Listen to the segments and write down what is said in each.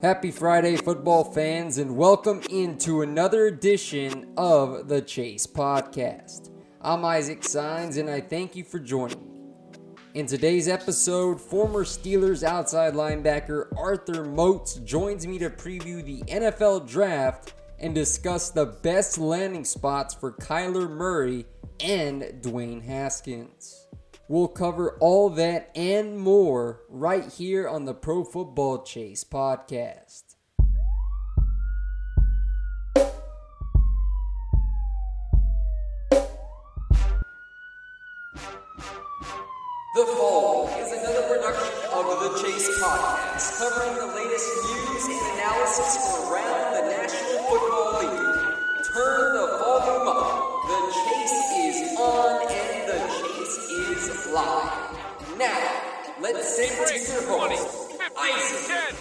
Happy Friday, football fans, and welcome into another edition of the Chase Podcast. I'm Isaac Signs, and I thank you for joining me. In today's episode, former Steelers outside linebacker Arthur Moats joins me to preview the NFL Draft and discuss the best landing spots for Kyler Murray and Dwayne Haskins. We'll cover all that and more right here on the Pro Football Chase podcast. The Fall is another production of the Chase podcast, covering the latest news and analysis from around the National Football League. Turn the volume up. The chase is on live. Now, let's send to your host, Isaac.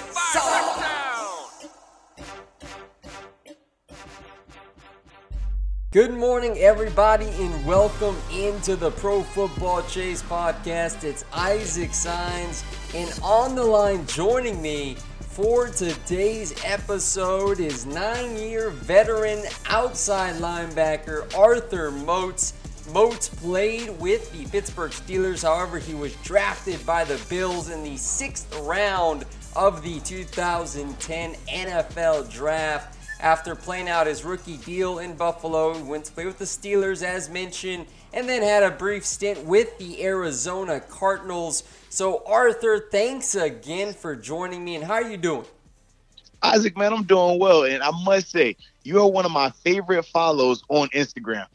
Good morning, everybody, and welcome into the Pro Football Chase podcast. It's Isaac Signs, and on the line joining me for today's episode is nine year veteran outside linebacker Arthur Moats. Moats played with the Pittsburgh Steelers, however, he was drafted by the Bills in the sixth round of the 2010 NFL Draft. After playing out his rookie deal in Buffalo, he went to play with the Steelers, as mentioned, and then had a brief stint with the Arizona Cardinals. So, Arthur, thanks again for joining me, and how are you doing? Isaac, man, I'm doing well, and I must say, you are one of my favorite follows on Instagram.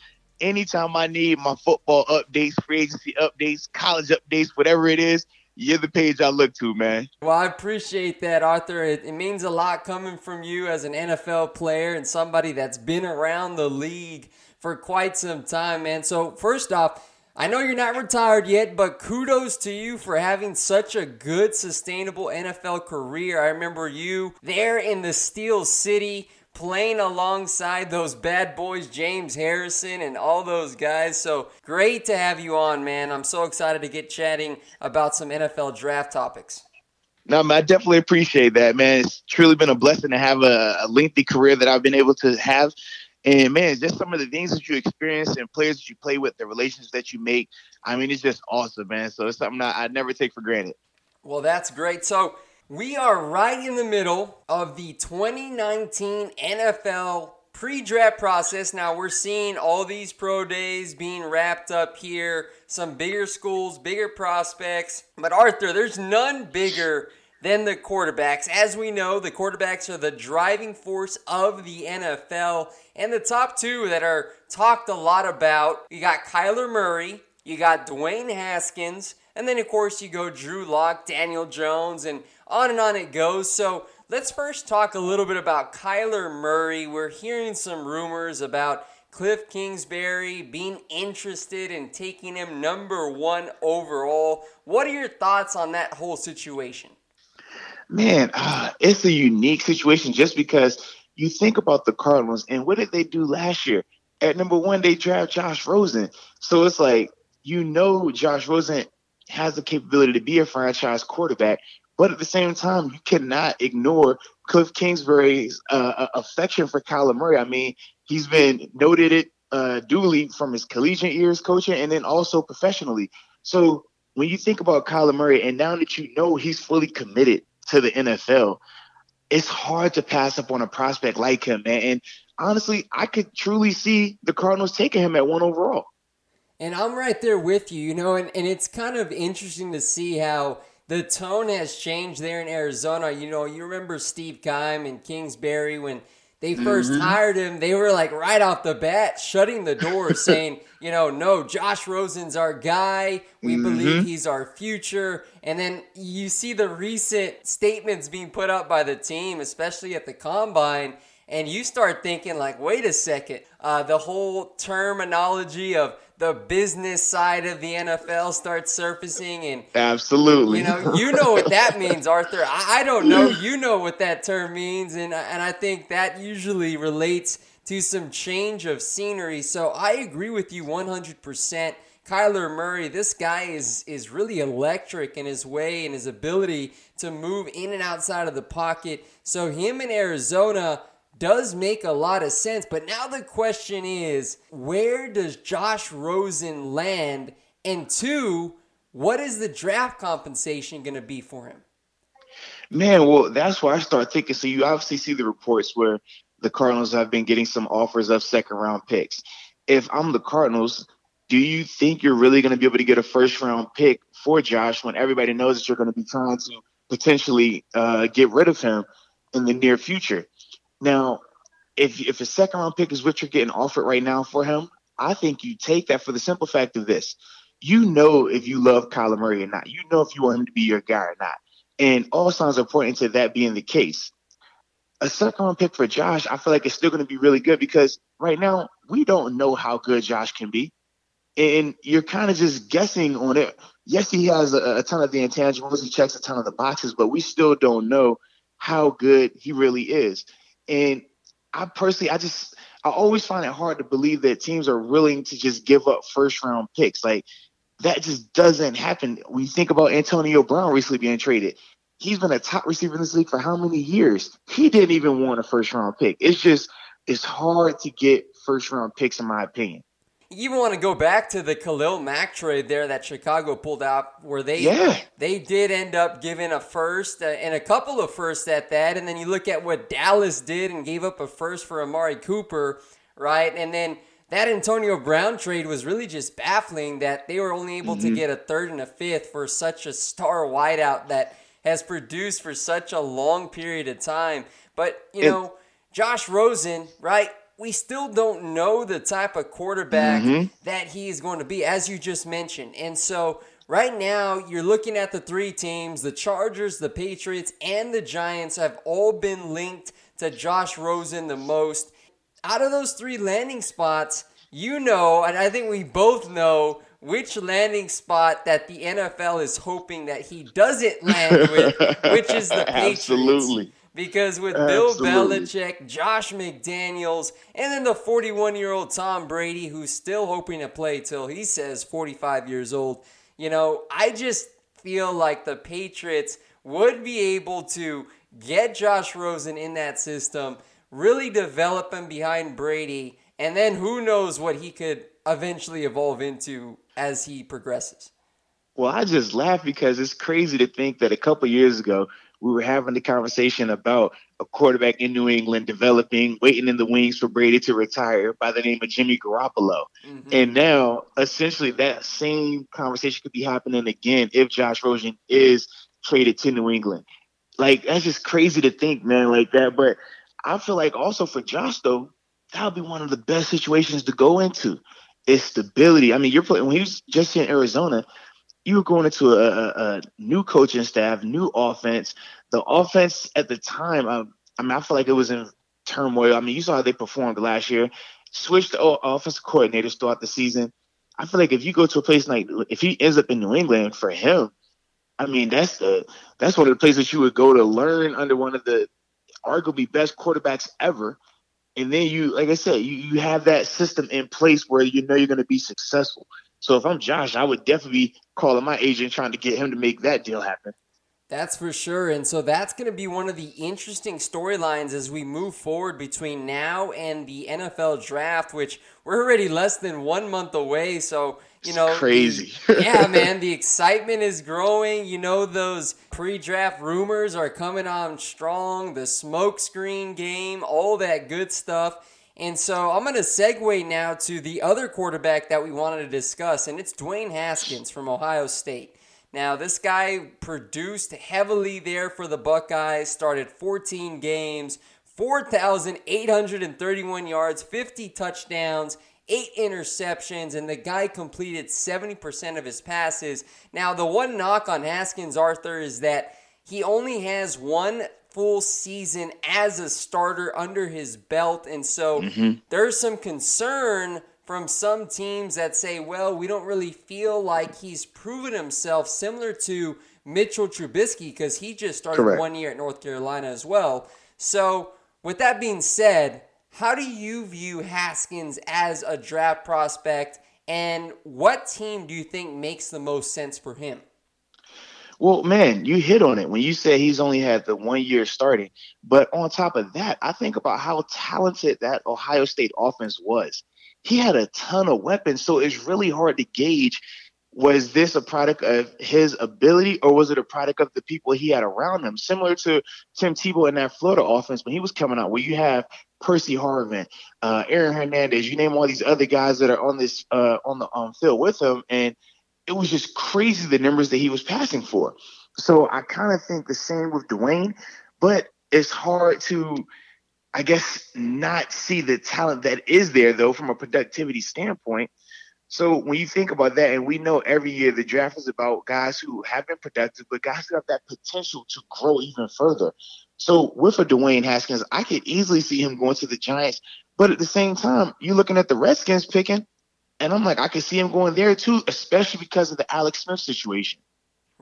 Anytime I need my football updates, free agency updates, college updates, whatever it is, you're the page I look to, man. Well, I appreciate that, Arthur. It, it, means a lot coming from you as an NFL player and somebody that's been around the league for quite some time, man. So, first off, I know you're not retired yet, but kudos to you for having such a good, sustainable NFL career. I remember you there in the Steel City playing alongside those bad boys, James Harrison and all those guys. So great to have you on, man. I'm so excited to get chatting about some NFL draft topics. No, man, I definitely appreciate that, man. It's truly been a blessing to have a, a lengthy career that I've been able to have. And man, just some of the things that you experience and players that you play with, the relations that you make. I mean, it's just awesome, man. So it's something I never take for granted. Well, that's great. So we are right in the middle of the 2019 NFL pre draft process. Now we're seeing all these pro days being wrapped up here, some bigger schools, bigger prospects. But Arthur, there's none bigger than the quarterbacks. As we know, the quarterbacks are the driving force of the NFL. And the top two that are talked a lot about you got Kyler Murray, you got Dwayne Haskins, and then, of course, you go Drew Lock, Daniel Jones, and on and on it goes. So let's first talk a little bit about Kyler Murray. We're hearing some rumors about Cliff Kingsbury being interested in taking him number one overall. What are your thoughts on that whole situation? Man, uh, it's a unique situation just because you think about the Cardinals and what did they do last year? At number one, they draft Josh Rosen. So it's like, you know, Josh Rosen has the capability to be a franchise quarterback, but at the same time, you cannot ignore Cliff Kingsbury's uh, affection for Kyler Murray. I mean, he's been noted it uh, duly from his collegiate years coaching and then also professionally. So when you think about Kyler Murray, and now that you know he's fully committed to the NFL, it's hard to pass up on a prospect like him, man. And honestly, I could truly see the Cardinals taking him at one overall. And I'm right there with you, you know, and, and it's kind of interesting to see how the tone has changed there in Arizona. You know, you remember Steve Keim and Kingsbury when they 1st mm-hmm. hired him, they were like right off the bat shutting the door, saying, you know, no, Josh Rosen's our guy. We mm-hmm. believe he's our future. And then you see the recent statements being put up by the team, especially at the combine, and you start thinking, like, wait a second, uh, the whole terminology of the business side of the NFL starts surfacing and absolutely. you know you know what that means Arthur. I, I, don't know. You know what that term means and and I think that usually relates to some change of scenery. So I agree with you 100% Kyler Murray this guy is is really electric in his way and his ability to move in and outside of the pocket. So him in Arizona does make a lot of sense. But now the question is where does Josh Rosen land? And two, what is the draft compensation going to be for him? Man, well, that's where I start thinking. So you obviously see the reports where the Cardinals have been getting some offers of second round picks. If I'm the Cardinals, do you think you're really going to be able to get a first round pick for Josh when everybody knows that you're going to be trying to potentially uh, get rid of him in the near future? Now, if if a second round pick is what you're getting offered right now for him, I think you take that for the simple fact of this. You know if you love Kyler Murray or not. You know if you want him to be your guy or not. And all signs are pointing to that being the case. A second round pick for Josh, I feel like it's still going to be really good because right now we don't know how good Josh can be. And you're kind of just guessing on it. Yes, he has a, a ton of the intangibles. He checks a ton of the boxes, but we still don't know how good he really is. And I personally, I just, I always find it hard to believe that teams are willing to just give up first round picks. Like that just doesn't happen. When you think about Antonio Brown recently being traded, he's been a top receiver in this league for how many years? He didn't even want a first round pick. It's just, it's hard to get first round picks, in my opinion even want to go back to the Khalil Mack trade there that Chicago pulled out, where they yeah. they did end up giving a first uh, and a couple of firsts at that, and then you look at what Dallas did and gave up a first for Amari Cooper, right? And then that Antonio Brown trade was really just baffling that they were only able mm-hmm. to get a third and a fifth for such a star wideout that has produced for such a long period of time. But you know, Josh Rosen, right? We still don't know the type of quarterback mm-hmm. that he is going to be, as you just mentioned. And so right now, you're looking at the three teams the Chargers, the Patriots, and the Giants have all been linked to Josh Rosen the most. Out of those three landing spots, you know, and I think we both know which landing spot that the NFL is hoping that he doesn't land with, which is the Patriots. Absolutely. Because with Bill Belichick, Josh McDaniels, and then the 41 year old Tom Brady, who's still hoping to play till he says 45 years old, you know, I just feel like the Patriots would be able to get Josh Rosen in that system, really develop him behind Brady, and then who knows what he could eventually evolve into as he progresses. Well, I just laugh because it's crazy to think that a couple years ago we were having the conversation about a quarterback in New England developing, waiting in the wings for Brady to retire by the name of Jimmy Garoppolo. Mm-hmm. And now, essentially, that same conversation could be happening again if Josh Rosen is traded to New England. Like, that's just crazy to think, man, like that. But I feel like also for Josh, though, that would be one of the best situations to go into is stability. I mean, you're playing when he was just in Arizona you were going into a, a, a, new coaching staff, new offense. The offense at the time, I, I mean, I feel like it was in turmoil. I mean, you saw how they performed last year. Switched offensive coordinators throughout the season. I feel like if you go to a place like if he ends up in New England for him, I mean, that's the that's one of the places you would go to learn under one of the arguably best quarterbacks ever. And then you, like I said, you, you have that system in place where you know you're going to be successful. So if I'm Josh, I would definitely be calling my agent trying to get him to make that deal happen. That's for sure. And so that's going to be one of the interesting storylines as we move forward between now and the NFL draft, which we're already less than one month away. So, you know, it's crazy. Yeah, man, the excitement is growing. You know, those pre draft rumors are coming on strong, the smokescreen game, all that good stuff. And so I'm going to segue now to the other quarterback that we wanted to discuss, and it's Dwayne Haskins from Ohio State. Now, this guy produced heavily there for the Buckeyes, started 14 games, 4,831 yards, 50 touchdowns, eight interceptions, and the guy completed 70% of his passes. Now, the one knock on Haskins, Arthur, is that he only has one full season as a starter under his belt. And so mm-hmm. there's some concern from some teams that say, well, we don't really feel like he's proven himself, similar to Mitchell Trubisky, because he just started Correct. one year at North Carolina as well. So, with that being said, how do you view Haskins as a draft prospect, and what team do you think makes the most sense for him? Well, man, you hit on it when you said he's only had the one year starting. But on top of that, I think about how talented that Ohio State offense was. He had a ton of weapons, so it's really hard to gauge was this a product of his ability or was it a product of the people he had around him? Similar to Tim Tebow in that Florida offense when he was coming out, where you have Percy Harvin, uh, Aaron Hernandez, you name all these other guys that are on this uh, on the on field with him, and it was just crazy the numbers that he was passing for. So I kind of think the same with Dwayne, but it's hard to, I guess, not see the talent that is there though from a productivity standpoint. So when you think about that, and we know every year the draft is about guys who have been productive, but guys who have that potential to grow even further. So with a Dwayne Haskins, I could easily see him going to the Giants, but at the same time, you're looking at the Redskins picking and I'm like, I could see him going there too, especially because of the Alex Smith situation.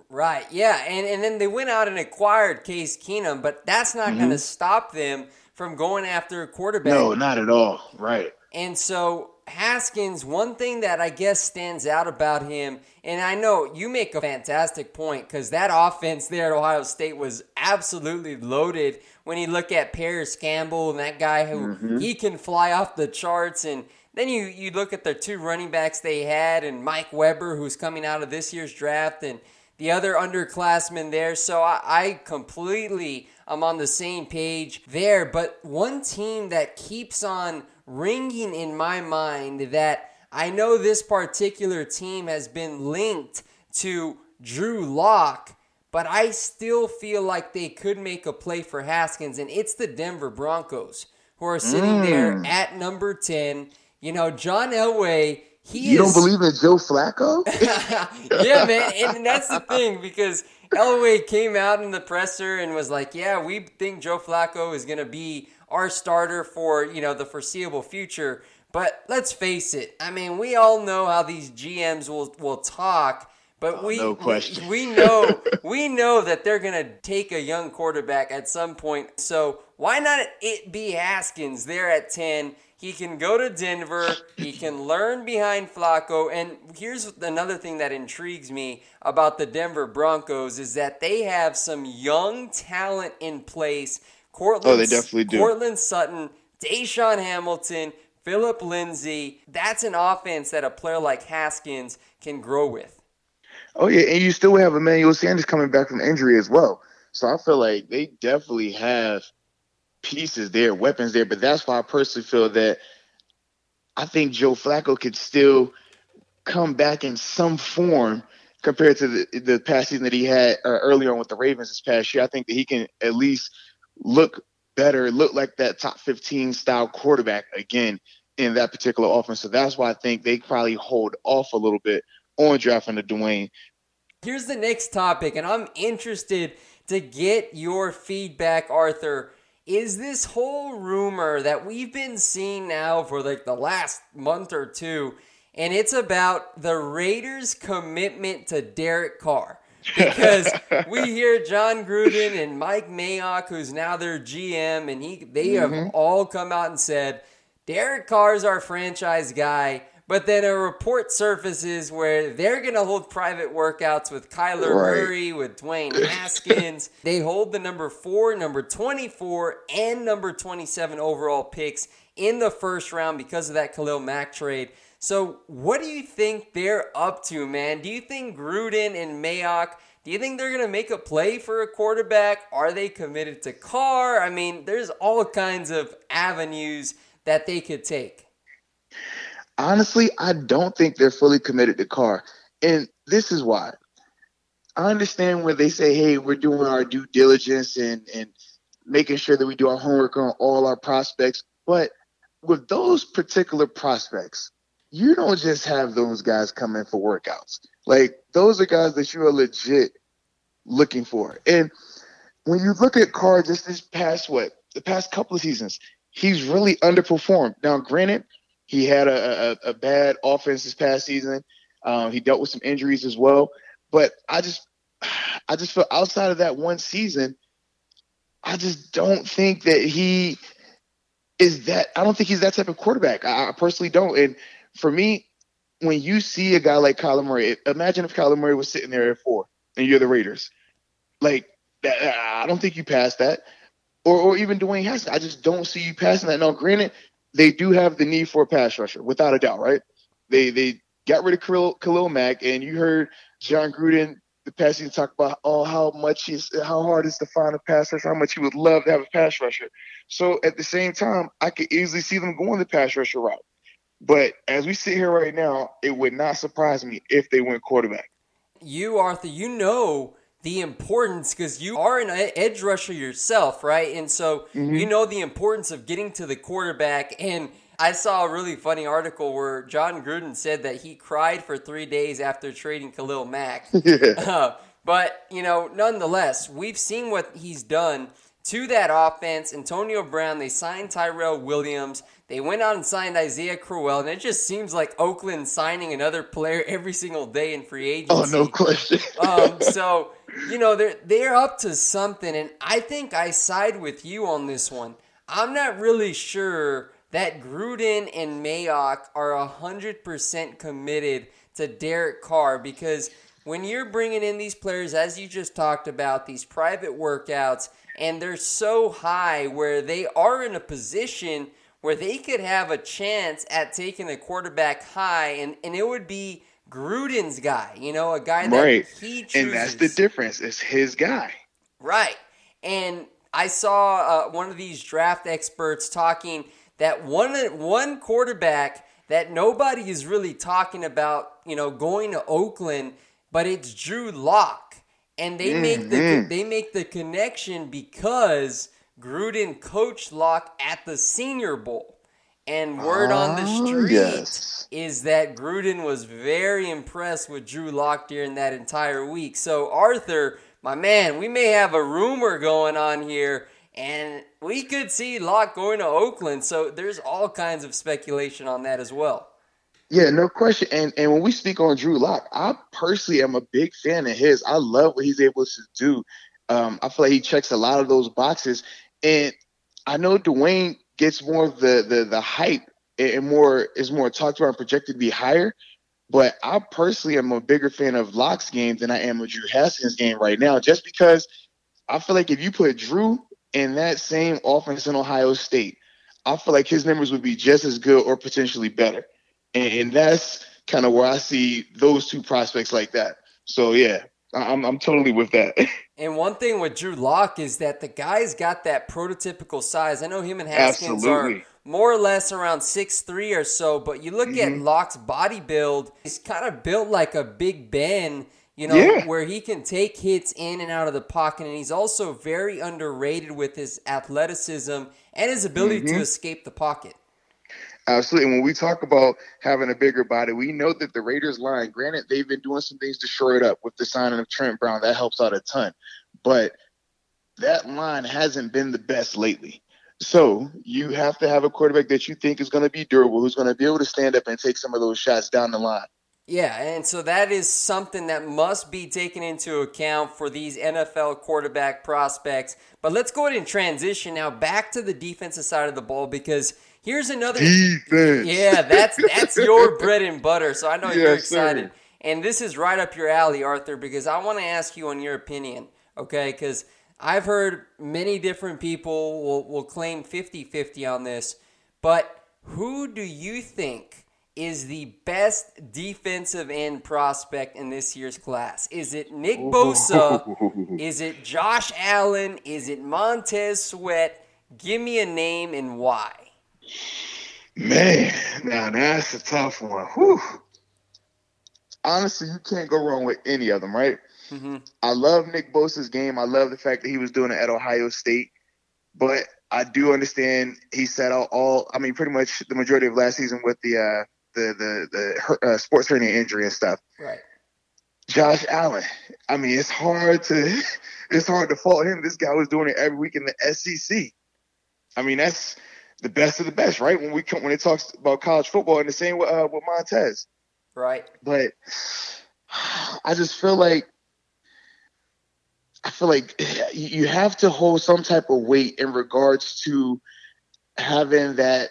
Right, yeah. And, and then they went out and acquired Case Keenum, but that's not mm-hmm. going to stop them from going after a quarterback. No, not at all. Right. And so Haskins, one thing that I guess stands out about him, and I know you make a fantastic point because that offense there at Ohio State was absolutely loaded. When you look at Parris Campbell and that guy who mm-hmm. he can fly off the charts and – then you, you look at the two running backs they had, and Mike Weber, who's coming out of this year's draft, and the other underclassmen there. So I, I completely am on the same page there. But one team that keeps on ringing in my mind that I know this particular team has been linked to Drew Lock, but I still feel like they could make a play for Haskins, and it's the Denver Broncos who are sitting mm. there at number 10. You know, John Elway, he You is... don't believe in Joe Flacco? yeah, man. And that's the thing because Elway came out in the presser and was like, "Yeah, we think Joe Flacco is going to be our starter for, you know, the foreseeable future." But let's face it. I mean, we all know how these GMs will will talk but oh, we, no question. we know we know that they're gonna take a young quarterback at some point. So why not it be Haskins there at ten? He can go to Denver. He can learn behind Flacco. And here's another thing that intrigues me about the Denver Broncos is that they have some young talent in place. Courtland, oh, they definitely do. Courtland Sutton, DaeSean Hamilton, Philip Lindsay. That's an offense that a player like Haskins can grow with. Oh yeah, and you still have Emmanuel Sanders coming back from injury as well. So I feel like they definitely have pieces there, weapons there. But that's why I personally feel that I think Joe Flacco could still come back in some form compared to the, the past season that he had uh, earlier on with the Ravens this past year. I think that he can at least look better, look like that top 15 style quarterback again in that particular offense. So that's why I think they probably hold off a little bit on drafting the Dwayne. Here's the next topic, and I'm interested to get your feedback, Arthur. Is this whole rumor that we've been seeing now for like the last month or two, and it's about the Raiders' commitment to Derek Carr? because we hear Jon Gruden and Mike Mayock, who's now their GM, and he they mm-hmm. have all come out and said Derek Carr's our franchise guy. But then a report surfaces where they're going to hold private workouts with Kyler right. Murray, with Dwayne Haskins. they hold the number four, number 24, and number 27 overall picks in the first round because of that Khalil Mack trade. So, what do you think they're up to, man? Do you think Gruden and Mayock, do you think they're going to make a play for a quarterback? Are they committed to Carr? I mean, there's all kinds of avenues that they could take. Honestly, I don't think they're fully committed to Carr. And this is why. I understand when they say, hey, we're doing our due diligence and, and making sure that we do our homework on all our prospects. But with those particular prospects, you don't just have those guys come in for workouts. Like those are guys that you are legit looking for. And when you look at Carr just this past what the past couple of seasons, he's really underperformed. Now, granted, he had a, a, a bad offense this past season. Um, he dealt with some injuries as well. But I just I just feel outside of that one season, I just don't think that he is that I don't think he's that type of quarterback. I, I personally don't. And for me, when you see a guy like Kyler Murray, imagine if Kyler Murray was sitting there at four and you're the Raiders. Like, I don't think you pass that. Or, or even Dwayne Haskins. I just don't see you passing that. Now, granted, they do have the need for a pass rusher, without a doubt, right? They they got rid of Khalil, Khalil Mack, and you heard Jon Gruden the past season talk about oh how much is how hard is to find a pass rusher, how much he would love to have a pass rusher. So at the same time, I could easily see them going the pass rusher route. But as we sit here right now, it would not surprise me if they went quarterback. You, Arthur, you know the importance because you are an edge rusher yourself, right? And so mm-hmm. you know the importance of getting to the quarterback. And I saw a really funny article where Jon Gruden said that he cried for three days after trading Khalil Mack. yeah. Uh, but, you know, nonetheless, we've seen what he's done to that offense. Antonio Brown, they signed Tyrell Williams. They went out and signed Isaiah Crowell, and it just seems like Oakland signing another player every single day in free agency. Oh, no question. um, so, you know, they're they're up to something, and I think I side with you on this one. I'm not really sure that Gruden and Mayock are 100% committed to Derek Carr because when you're bringing in these players, as you just talked about, these private workouts, and they're so high where they are in a position – where they could have a chance at taking a quarterback high, and, and it would be Gruden's guy, you know, a guy that right. he chooses. And that's the difference. It's his guy. Right. And I saw uh, one of these draft experts talking that one one quarterback that nobody is really talking about, you know, going to Oakland, but it's Drew Lock, and they mm-hmm. make the mm-hmm. they make the connection because Gruden coached Lock at the Senior Bowl. And word on the ah, street yes. is that Gruden was very impressed with Drew Lock during that entire week. So, Arthur, my man, we may have a rumor going on here, and we could see Lock going to Oakland. So, there's all kinds of speculation on that as well. Yeah, no question. And and when we speak on Drew Lock, I personally am a big fan of his. I love what he's able to do. Um, I feel like he checks a lot of those boxes. And I know Dwayne gets more of the the the hype and more is more talked about and projected to be higher. But I personally am a bigger fan of Lock's game than I am of Drew Haskins' game right now, just because I feel like if you put Drew in that same offense in Ohio State, I feel like his numbers would be just as good or potentially better. And, and that's kind of where I see those two prospects like that. So yeah, I'm I'm totally with that. And one thing with Drew Lock is that the guy's got that prototypical size. I know him and Haskins Absolutely. are more or less around six three or so, but you look mm-hmm. at Lock's body build, he's kind of built like a Big Ben, you know, yeah. where he can take hits in and out of the pocket. And he's also very underrated with his athleticism and his ability mm-hmm. to escape the pocket. Absolutely. And when we talk about having a bigger body, we know that the Raiders line, granted, they've been doing some things to shore it up with the signing of Trent Brown. That helps out a ton. But that line hasn't been the best lately. So you have to have a quarterback that you think is going to be durable, who's going to be able to stand up and take some of those shots down the line. Yeah, and so that is something that must be taken into account for these NFL quarterback prospects. But let's go ahead and transition now back to the defensive side of the ball because here's another defense. Yeah, that's that's your bread and butter. So I know you're excited. sir. And this is right up your alley, Arthur, because I want to ask you on your opinion, okay? Because I've heard many different people will, will claim 50 50 on this, but who do you think is the best defensive end prospect in this year's class? Is it Nick Bosa? is it Josh Allen? Is it Montez Sweat? Give me a name and why. Man, now that's a tough one. Whew. Honestly, you can't go wrong with any of them, right? hmm I love Nick Bosa's game. I love the fact that he was doing it at Ohio State, but I do understand he sat out all. I mean, pretty much the majority of last season with the uh, the the the uh, sports hernia injury and stuff. Right. Josh Allen. I mean, it's hard to it's hard to fault him. This guy was doing it every week in the SEC. I mean, that's the best of the best, right? When we come when it talks about college football, and the same with, uh, with Montez. Right. But I just feel like I feel like you you have to hold some type of weight in regards to having that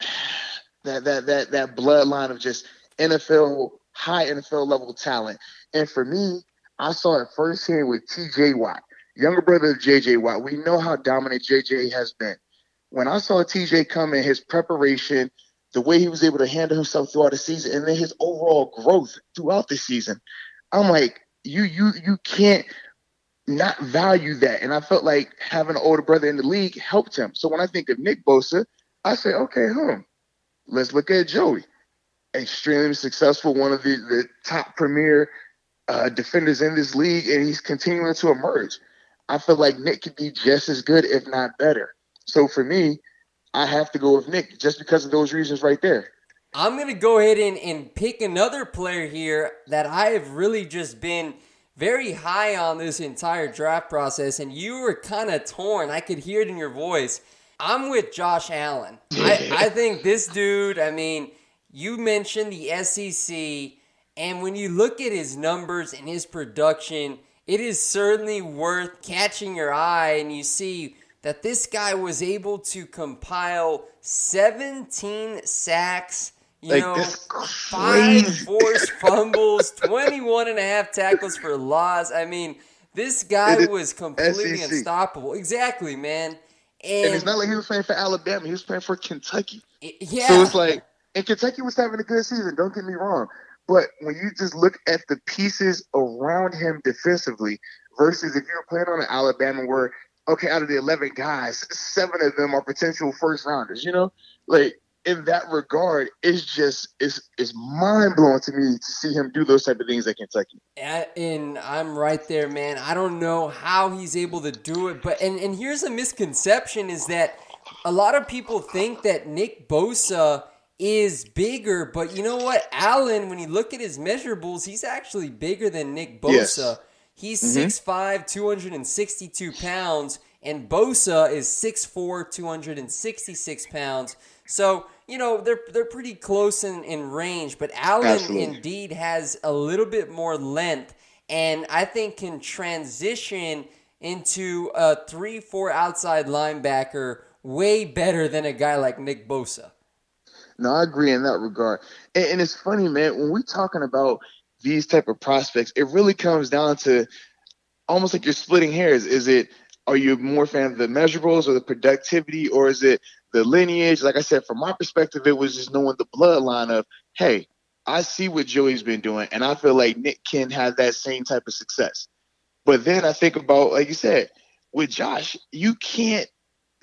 that that that that bloodline of just NFL high NFL level talent. And for me, I saw it firsthand with TJ Watt, younger brother of JJ Watt. We know how dominant JJ has been. When I saw TJ come in, his preparation, the way he was able to handle himself throughout the season, and then his overall growth throughout the season, I'm like, you you you can't not value that. And I felt like having an older brother in the league helped him. So when I think of Nick Bosa, I say, okay, hmm, let's look at Joey. Extremely successful, one of the, the top premier uh, defenders in this league, and he's continuing to emerge. I feel like Nick could be just as good, if not better. So for me, I have to go with Nick just because of those reasons right there. I'm going to go ahead and, and pick another player here that I have really just been very high on this entire draft process, and you were kind of torn. I could hear it in your voice. I'm with Josh Allen. I, I think this dude, I mean, you mentioned the SEC, and when you look at his numbers and his production, it is certainly worth catching your eye, and you see that this guy was able to compile 17 sacks. You Like, know, five forced fumbles, 21 and a half tackles for loss. I mean, this guy was completely SEC. unstoppable. Exactly, man. And, And it's not like he was playing for Alabama; he was playing for Kentucky. yeah, So it's like, and Kentucky was having a good season. Don't get me wrong, but when you just look at the pieces around him defensively, versus if you're playing on an Alabama where, okay, out of the eleven guys, seven of them are potential first rounders. You know, like in that regard, it's just it's it's mind blowing to me to see him do those type of things at Kentucky. And I'm right there, man. I don't know how he's able to do it, but and and here's a misconception: is that a lot of people think that Nick Bosa is bigger, but you know what? Allen, when you look at his measurables, he's actually bigger than Nick Bosa. Yes. He's mm-hmm. 6'5", 262 pounds, and Bosa is 6'4", 266 pounds. So, you know, they're they're pretty close in, in range, but Allen Absolutely. indeed has a little bit more length and I think can transition into a 3-4 outside linebacker way better than a guy like Nick Bosa. No, I agree in that regard. And, and it's funny, man, when we're talking about these type of prospects, it really comes down to almost like you're splitting hairs. Is it are you more fan of the measurables or the productivity, or is it the lineage? Like I said, from my perspective, it was just knowing the bloodline of, hey, I see what Joey's been doing, and I feel like Nick can have that same type of success. But then I think about, like you said, with Josh, you can't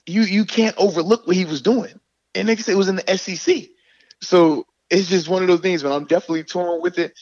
you you can't overlook what he was doing. And like I said, it was in the SEC. So it's just one of those things, but I'm definitely torn with it.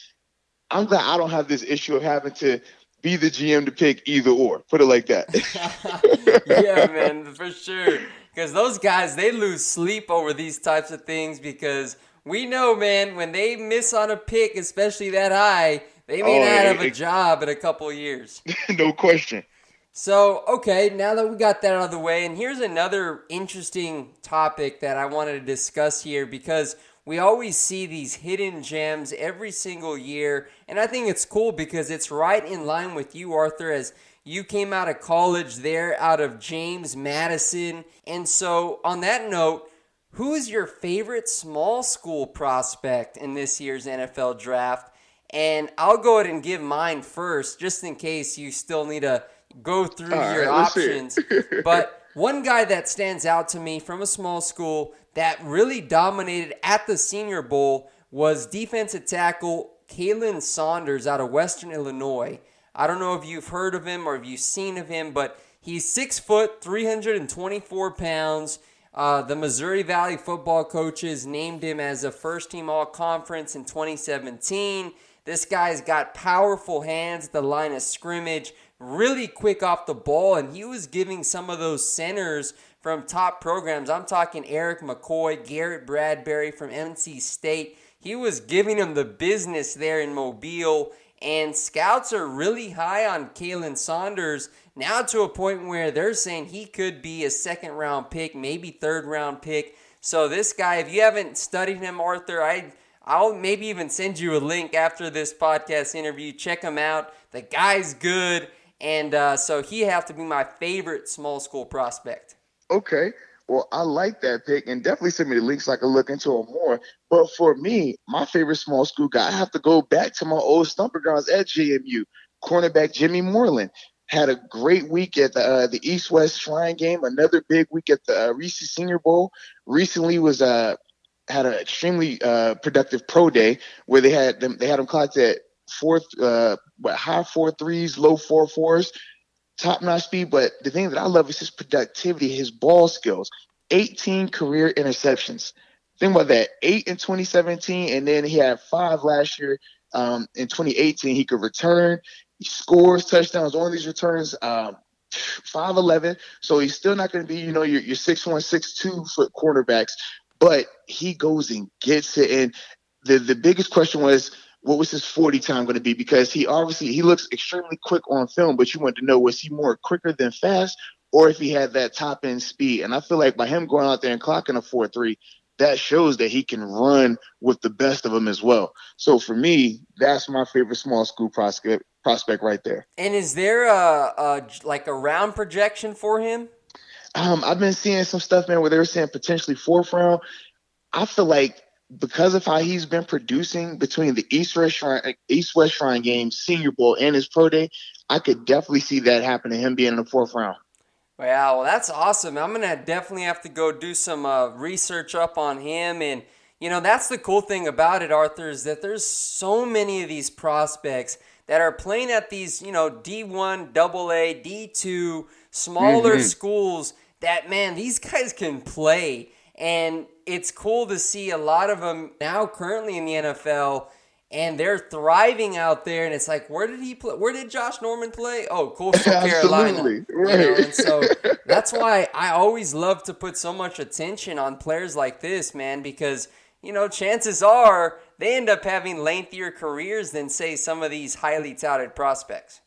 I'm glad I don't have this issue of having to be the GM to pick either or. Put it like that. yeah, man, for sure. Because those guys, they lose sleep over these types of things because we know, man, when they miss on a pick, especially that high, they may Oh, not have a job in a couple years. no question. So, okay, now that we got that out of the way, and here's another interesting topic that I wanted to discuss here because we always see these hidden gems every single year. And I think it's cool because it's right in line with you, Arthur, as you came out of college there out of James Madison. And so, on that note, who is your favorite small school prospect in this year's NFL draft? And I'll go ahead and give mine first, just in case you still need to go through All your right, options. but one guy that stands out to me from a small school that really dominated at the Senior Bowl was defensive tackle Khalen Saunders out of Western Illinois. I don't know if you've heard of him or if you've seen of him, but he's six foot, 324 pounds. Uh, the Missouri Valley football coaches named him as a first team all conference in 2017. This guy's got powerful hands at the line of scrimmage, really quick off the ball, and he was giving some of those centers from top programs. I'm talking Erik McCoy, Garrett Bradbury from NC State. He was giving them the business there in Mobile, and scouts are really high on Khalen Saunders now to a point where they're saying he could be a second round pick, maybe third round pick. So this guy, if you haven't studied him, Arthur, I I'll maybe even send you a link after this podcast interview. Check him out. The guy's good. And uh, so he have to be my favorite small school prospect. Okay. Well, I like that pick and definitely send me the links so I can look into him more. But for me, my favorite small school guy, I have to go back to my old stumper grounds at JMU. Cornerback Jimmy Moreland had a great week at the uh, the East West Shrine game. Another big week at the uh, Reese Senior Bowl. Recently was uh, had an extremely uh, productive pro day where they had them they had them clocked at fourth uh what high four threes, low four fours, top notch speed. But the thing that I love is his productivity, his ball skills. 18 career interceptions. Think about that. Eight in 2017, and then he had five last year. Um, in 2018, he could return. He scores touchdowns on these returns. Um, 5'11. So he's still not going to be, you know, your, your 6'1, 6'2 foot quarterbacks, but he goes and gets it. And the the biggest question was, what was his 40 time going to be? Because he obviously he looks extremely quick on film, but you want to know was he more quicker than fast, or if he had that top end speed? And I feel like by him going out there and clocking a four three, that shows that he can run with the best of them as well. So for me, that's my favorite small school prospect prospect right there. And is there a, a like a round projection for him? Um, I've been seeing some stuff, man, where they were saying potentially fourth round. I feel like because of how he's been producing between the East West Shrine, East West Shrine game, Senior Bowl, and his pro day, I could definitely see that happen to Him being in the fourth round. Wow, well, that's awesome. I'm gonna definitely have to go do some uh, research up on him, and you know that's the cool thing about it, Arthur, is that there's so many of these prospects that are playing at these, you know, D1, AA, D2, smaller mm-hmm. schools that, man, these guys can play. And it's cool to see a lot of them now currently in the NFL and they're thriving out there. And it's like, where did he play? Where did Josh Norman play? Oh, Coastal Carolina. Right. You know? And so that's why I always love to put so much attention on players like this, man, because, you know, chances are they end up having lengthier careers than, say, some of these highly touted prospects.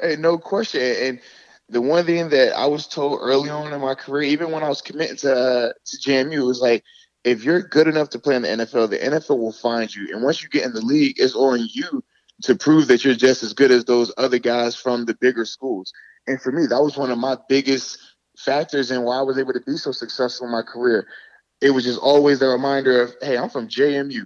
Hey, no question. And the one thing that I was told early on in my career, even when I was committing to uh, to JMU, was like, if you're good enough to play in the NFL, the NFL will find you. And once you get in the league, it's on you to prove that you're just as good as those other guys from the bigger schools. And for me, that was one of my biggest factors in why I was able to be so successful in my career. It was just always the reminder of, hey, I'm from JMU.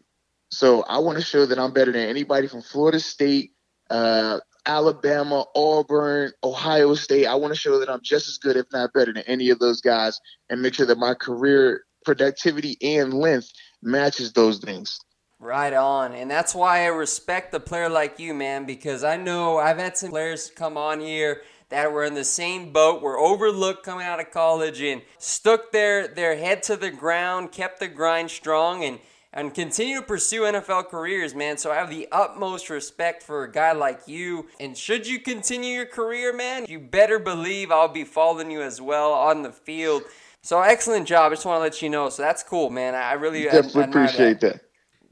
So I want to show that I'm better than anybody from Florida State, uh, Alabama, Auburn, Ohio State. I want to show that I'm just as good, if not better, than any of those guys, and make sure that my career productivity and length matches those things. Right on. And that's why I respect a player like you, man, because I know I've had some players come on here that were in the same boat, were overlooked coming out of college and stuck their, their head to the ground, kept the grind strong, and and continue to pursue NFL careers, man. So I have the utmost respect for a guy like you. And should you continue your career, man, you better believe I'll be following you as well on the field. So excellent job. I just want to let you know. So that's cool, man. I really definitely appreciate that. that.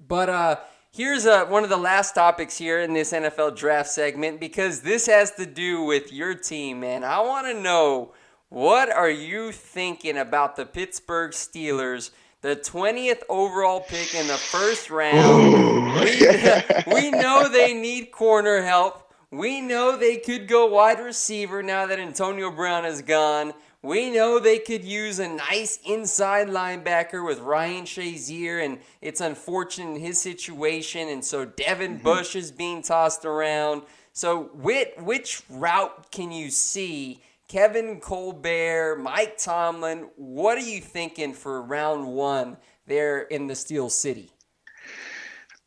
But uh, here's uh, one of the last topics here in this NFL draft segment because this has to do with your team, man. I want to know what are you thinking about the Pittsburgh Steelers the 20th overall pick in the first round. we, we know they need corner help. We know they could go wide receiver now that Antonio Brown is gone. We know they could use a nice inside linebacker with Ryan Shazier, and it's unfortunate in his situation. And so Devin mm-hmm. Bush is being tossed around. So, which, which route can you see? Kevin Colbert, Mike Tomlin, what are you thinking for round one there in the Steel City?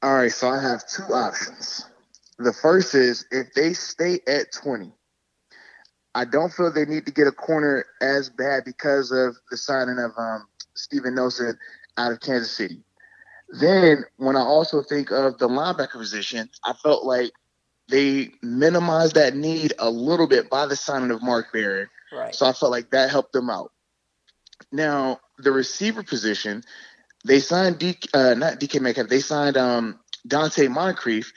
All right, so I have two options. The first is if they stay at 20, I don't feel they need to get a corner as bad because of the signing of um, Steven Nelson out of Kansas City. Then, when I also think of the linebacker position, I felt like they minimized that need a little bit by the signing of Mark Barron. Right. So I felt like that helped them out. Now, the receiver position, they signed D, uh, not DK Metcalf, they signed um, Donte Moncrief,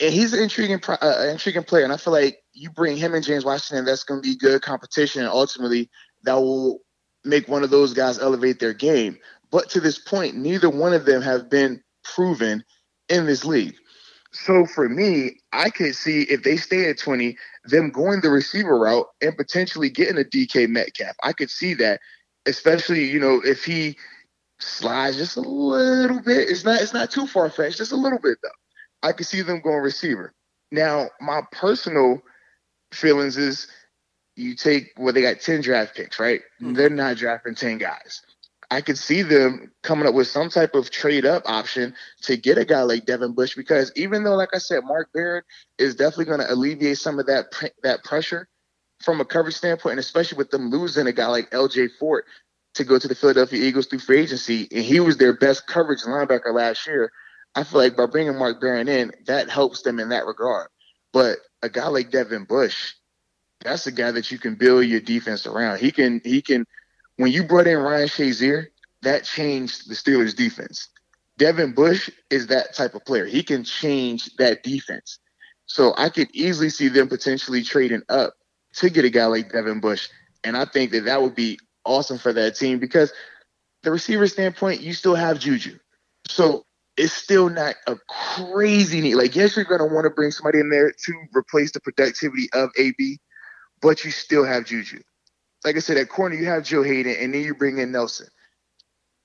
and he's an intriguing, uh, intriguing player. And I feel like you bring him and James Washington, that's going to be good competition. And ultimately, that will make one of those guys elevate their game. But to this point, neither one of them have been proven in this league. So for me, I could see if they stay at 20, them going the receiver route and potentially getting a DK Metcalf. I could see that, especially, you know, if he slides just a little bit. It's not it's not too far fetched, just a little bit though. I could see them going receiver. Now, my personal feelings is you take well, they got 10 draft picks, right? Mm-hmm. They're not drafting 10 guys. I could see them coming up with some type of trade up option to get a guy like Devin Bush because even though, like I said, Mark Barron is definitely going to alleviate some of that that pressure from a coverage standpoint, and especially with them losing a guy like L.J. Fort to go to the Philadelphia Eagles through free agency, and he was their best coverage linebacker last year. I feel like by bringing Mark Barron in, that helps them in that regard. But a guy like Devin Bush, that's a guy that you can build your defense around. He can he can when you brought in Ryan Shazier, that changed the Steelers defense. Devin Bush is that type of player. He can change that defense. So I could easily see them potentially trading up to get a guy like Devin Bush. And I think that that would be awesome for that team because the receiver standpoint, you still have Juju. So it's still not a crazy need. Like, yes, you're going to want to bring somebody in there to replace the productivity of AB, but you still have Juju like I said, at corner you have Joe Haden, and then you bring in Nelson.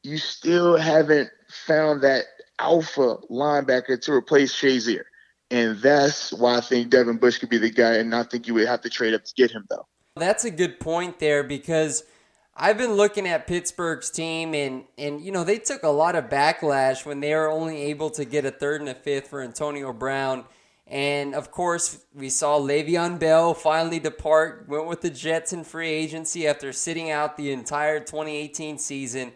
You still haven't found that alpha linebacker to replace Shazier. And that's why I think Devin Bush could be the guy, and I think you would have to trade up to get him, though. That's a good point there because I've been looking at Pittsburgh's team, and, and you know, they took a lot of backlash when they were only able to get a third and a fifth for Antonio Brown and of course, we saw Le'Veon Bell finally depart, went with the Jets in free agency after sitting out the entire 2018 season.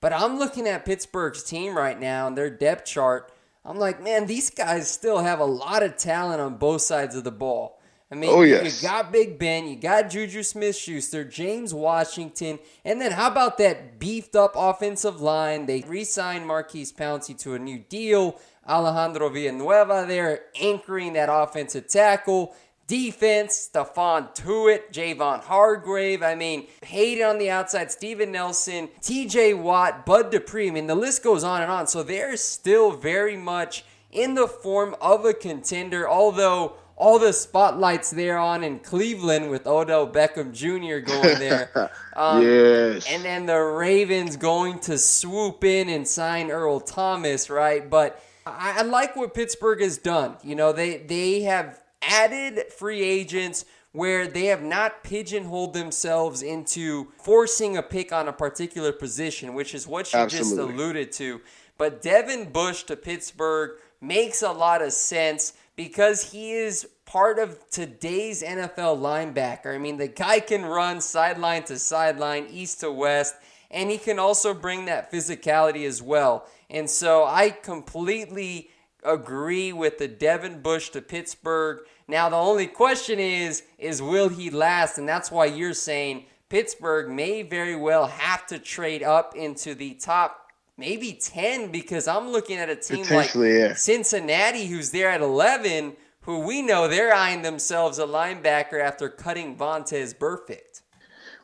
But I'm looking at Pittsburgh's team right now and their depth chart. I'm like, man, these guys still have a lot of talent on both sides of the ball. I mean, oh, yes. you got Big Ben, you got Juju Smith Schuster, James Washington, and then how about that beefed up offensive line? They re signed Maurkice Pouncey to a new deal. Alejandro Villanueva there anchoring that offensive tackle. Defense, Stephon Tuitt, Javon Hargrave. I mean, Haden on the outside, Steven Nelson, TJ Watt, Bud Dupree. I mean, the list goes on and on. So they're still very much in the form of a contender, although all the spotlights there on in Cleveland with Odell Beckham Jr. going there. Um, yes. And then the Ravens going to swoop in and sign Earl Thomas, right? But I, I like what Pittsburgh has done. You know, they they have added free agents where they have not pigeonholed themselves into forcing a pick on a particular position, which is what you Absolutely. just alluded to. But Devin Bush to Pittsburgh makes a lot of sense because he is part of today's NFL linebacker. I mean, the guy can run sideline to sideline, east to west, and he can also bring that physicality as well. And so I completely agree with the Devin Bush to Pittsburgh. Now the only question is is will he last? And that's why you're saying Pittsburgh may very well have to trade up into the top maybe 10 because I'm looking at a team like yeah. Cincinnati who's there at 11 who we know they're eyeing themselves a linebacker after cutting Vontaze Burfict.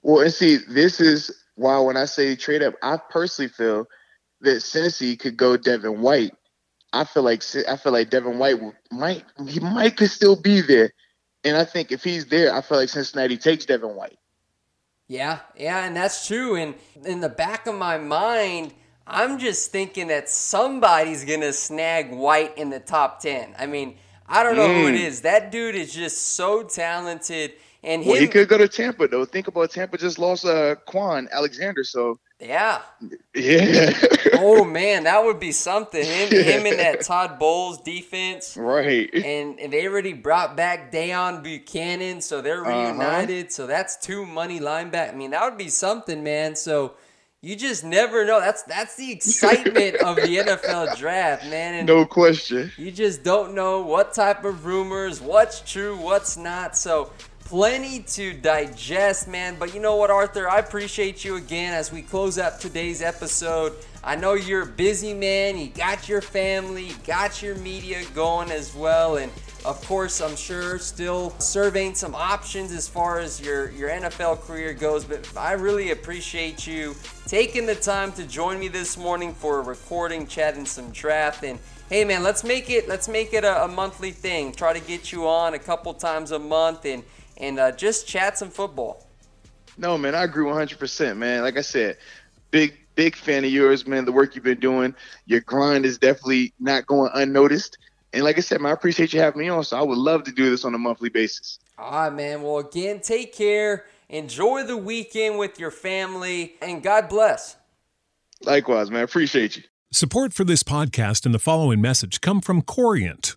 Well, and see, this is why when I say trade up, I personally feel that Cincy could go Devin White. I feel like I feel like Devin White might he might could still be there, and I think if he's there, I feel like Cincinnati takes Devin White. Yeah, yeah, and that's true. And in the back of my mind, I'm just thinking that somebody's gonna snag White in the top ten. I mean, I don't know mm. who it mm. That dude is just so talented. And him, well, he could go to Tampa though. Think about Tampa just lost uh Kwon Alexander, so yeah, yeah. oh man, that would be something. Him, him and that Todd Bowles defense, right? And, and they already brought back Deone Bucannon, so they're uh-huh. reunited. Uh-huh. So that's two money linebacker. I mean, that would be something, man. So you just never know. That's that's the excitement of the NFL draft, man. And no question. You just don't know what type of rumors, what's true, what's not. So plenty to digest, man. But you know what, Arthur? I appreciate you again as we close up today's episode. I know you're a busy man. You got your family, you got your media going as well, and of course, I'm sure still surveying some options as far as your, your NFL career goes, but I really appreciate you taking the time to join me this morning for a recording, chatting some draft. And hey man, let's make it let's make it a, a monthly thing. Try to get you on a couple times a month and and uh, just chat some football. No, man, I agree 100%, man. Like I said, big big fan of yours, man. The work you've been doing, your grind is definitely not going unnoticed. And like I said, man, I appreciate you having me on. So I would love to do this on a monthly basis. All right, man. Well, again, take care. Enjoy the weekend with your family, and God bless. Likewise, man. Appreciate you. Support for this podcast and the following message come from Corient